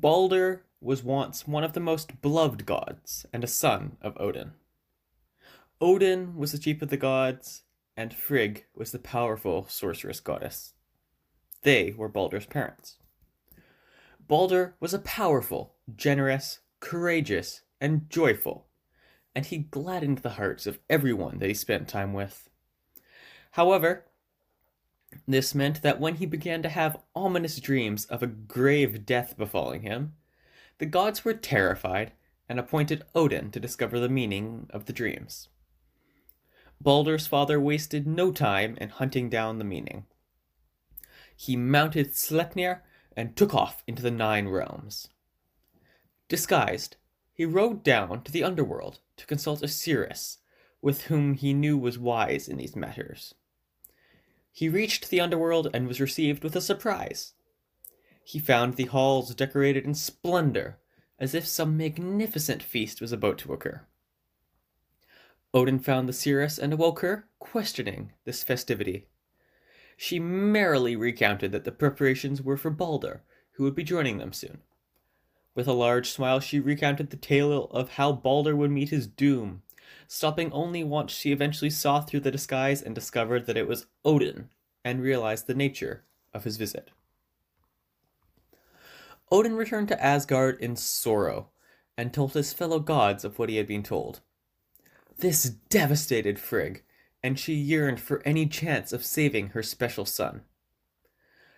Balder was once one of the most beloved gods and a son of Odin. Odin was the chief of the gods, and Frigg was the powerful sorceress goddess. They were Balder's parents. Balder was a powerful, generous, courageous, and joyful, and he gladdened the hearts of everyone that he spent time with. However, this meant that when he began to have ominous dreams of a grave death befalling him, the gods were terrified and appointed Odin to discover the meaning of the dreams. Balder's father wasted no time in hunting down the meaning. He mounted Sleipnir and took off into the Nine Realms. Disguised, he rode down to the underworld to consult a seeress, with whom he knew was wise in these matters. He reached the underworld and was received with a surprise. He found the halls decorated in splendor, as if some magnificent feast was about to occur. Odin found the seeress and awoke her, questioning this festivity. She merrily recounted that the preparations were for Balder, who would be joining them soon. With a large smile, she recounted the tale of how Balder would meet his doom, stopping only once she eventually saw through the disguise and discovered that it was Odin, and realized the nature of his visit. Odin returned to Asgard in sorrow, and told his fellow gods of what he had been told. This devastated Frigg, and she yearned for any chance of saving her special son.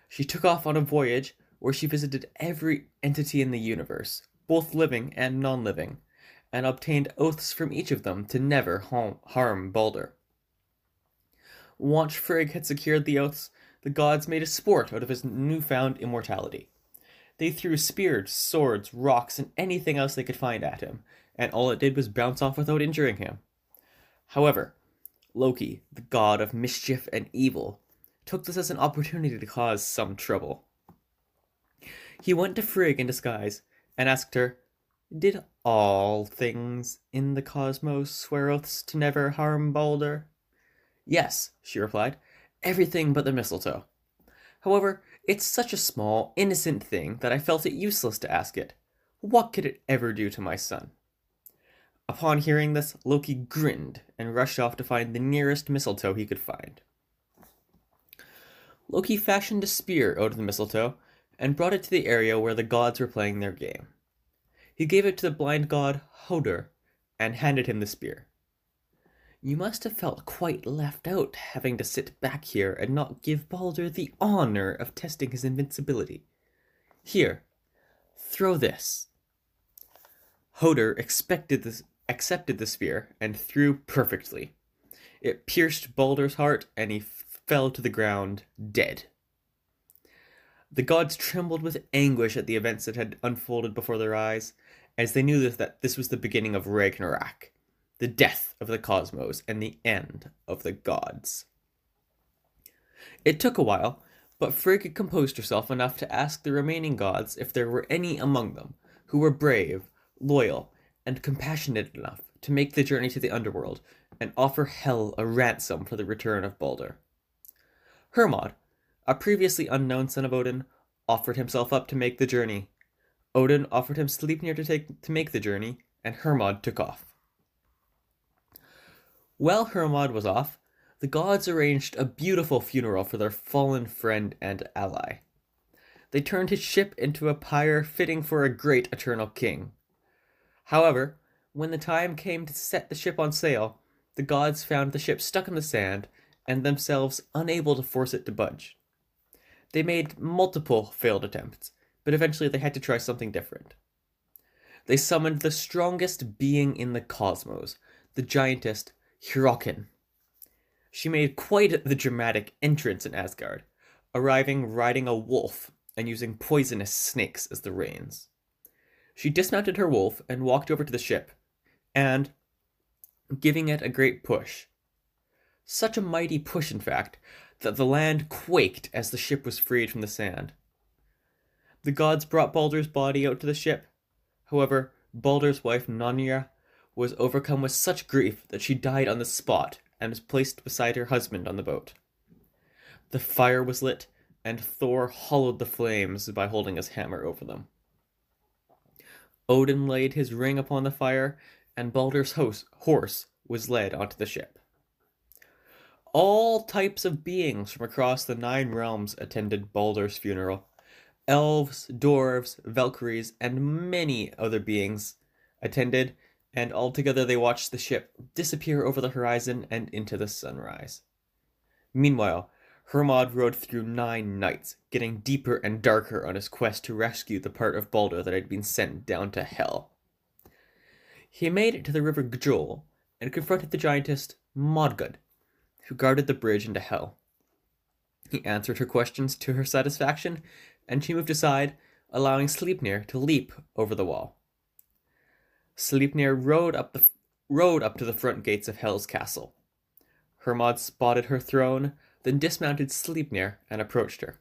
She took off on a voyage where she visited every entity in the universe, both living and non living, and obtained oaths from each of them to never harm Balder. Once Frigg had secured the oaths, the gods made a sport out of his newfound immortality. They threw spears, swords, rocks, and anything else they could find at him, and all it did was bounce off without injuring him. However, Loki, the god of mischief and evil, took this as an opportunity to cause some trouble. He went to Frigg in disguise and asked her did all things in the cosmos swear oaths to never harm Balder? Yes, she replied, everything but the mistletoe. However, it's such a small, innocent thing that I felt it useless to ask it. What could it ever do to my son? Upon hearing this, Loki grinned and rushed off to find the nearest mistletoe he could find. Loki fashioned a spear out of the mistletoe and brought it to the area where the gods were playing their game. He gave it to the blind god Hodur and handed him the spear. You must have felt quite left out having to sit back here and not give Balder the honor of testing his invincibility. Here, throw this. Hodur expected this, accepted the spear and threw perfectly. It pierced Balder's heart and he fell to the ground dead. The gods trembled with anguish at the events that had unfolded before their eyes, as they knew that this was the beginning of Ragnarok, the death of the cosmos and the end of the gods. It took a while, but Frigg had composed herself enough to ask the remaining gods if there were any among them who were brave, loyal, and compassionate enough to make the journey to the underworld and offer Hel a ransom for the return of Balder. Hermod, a previously unknown son of Odin, offered himself up to make the journey, Odin offered him Sleipnir to take to make the journey, and Hermod took off. While Hermod was off, the gods arranged a beautiful funeral for their fallen friend and ally. They turned his ship into a pyre fitting for a great eternal king. However, when the time came to set the ship on sail, the gods found the ship stuck in the sand and themselves unable to force it to budge. They made multiple failed attempts, but eventually they had to try something different. They summoned the strongest being in the cosmos, the giantess Hyrrokkin. She made quite the dramatic entrance in Asgard, arriving riding a wolf and using poisonous snakes as the reins. She dismounted her wolf and walked over to the ship, and, giving it a great push, such a mighty push, in fact, that the land quaked as the ship was freed from the sand. The gods brought Balder's body out to the ship. However, Balder's wife Nanna was overcome with such grief that she died on the spot and was placed beside her husband on the boat. The fire was lit, and Thor hollowed the flames by holding his hammer over them. Odin laid his ring upon the fire, and Balder's horse was led onto the ship. All types of beings from across the nine realms attended Balder's funeral. Elves, dwarves, Valkyries, and many other beings attended, and altogether they watched the ship disappear over the horizon and into the sunrise. Meanwhile, Hermod rode through nine nights, getting deeper and darker on his quest to rescue the part of Balder that had been sent down to Hel. He made it to the river Gjol and confronted the giantess Modgud, who guarded the bridge into hell. He answered her questions to her satisfaction, and she moved aside, allowing Sleipnir to leap over the wall. Sleipnir rode up the rode up to the front gates of Hel's castle. Hermod spotted her throne, then dismounted Sleipnir and approached her.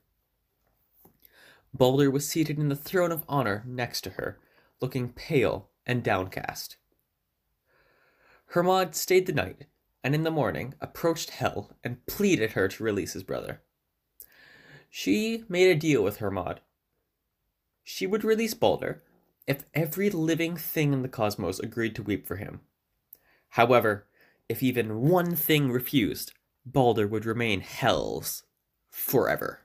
Balder was seated in the throne of honor next to her, looking pale and downcast. Hermod stayed the night, and in the morning approached Hel and pleaded her to release his brother. She made a deal with Hermod. She would release Balder if every living thing in the cosmos agreed to weep for him. However, if even one thing refused, Balder would remain Hel's forever.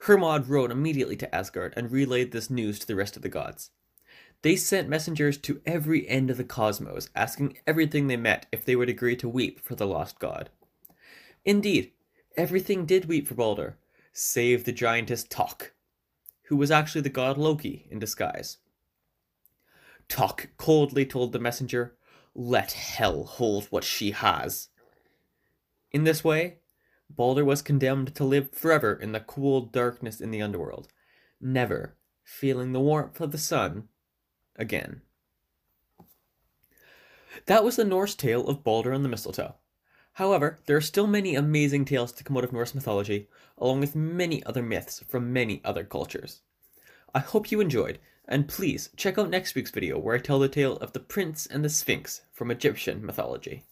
Hermod rode immediately to Asgard and relayed this news to the rest of the gods. They sent messengers to every end of the cosmos, asking everything they met if they would agree to weep for the lost god. Indeed, everything did weep for Balder, save the giantess Tok, who was actually the god Loki in disguise. Tok coldly told the messenger, Let hell hold what she has. In this way, Balder was condemned to live forever in the cool darkness in the underworld, never feeling the warmth of the sun again. That was the Norse tale of Balder and the mistletoe. However, there are still many amazing tales to come out of Norse mythology, along with many other myths from many other cultures. I hope you enjoyed, and please check out next week's video where I tell the tale of the prince and the sphinx from Egyptian mythology.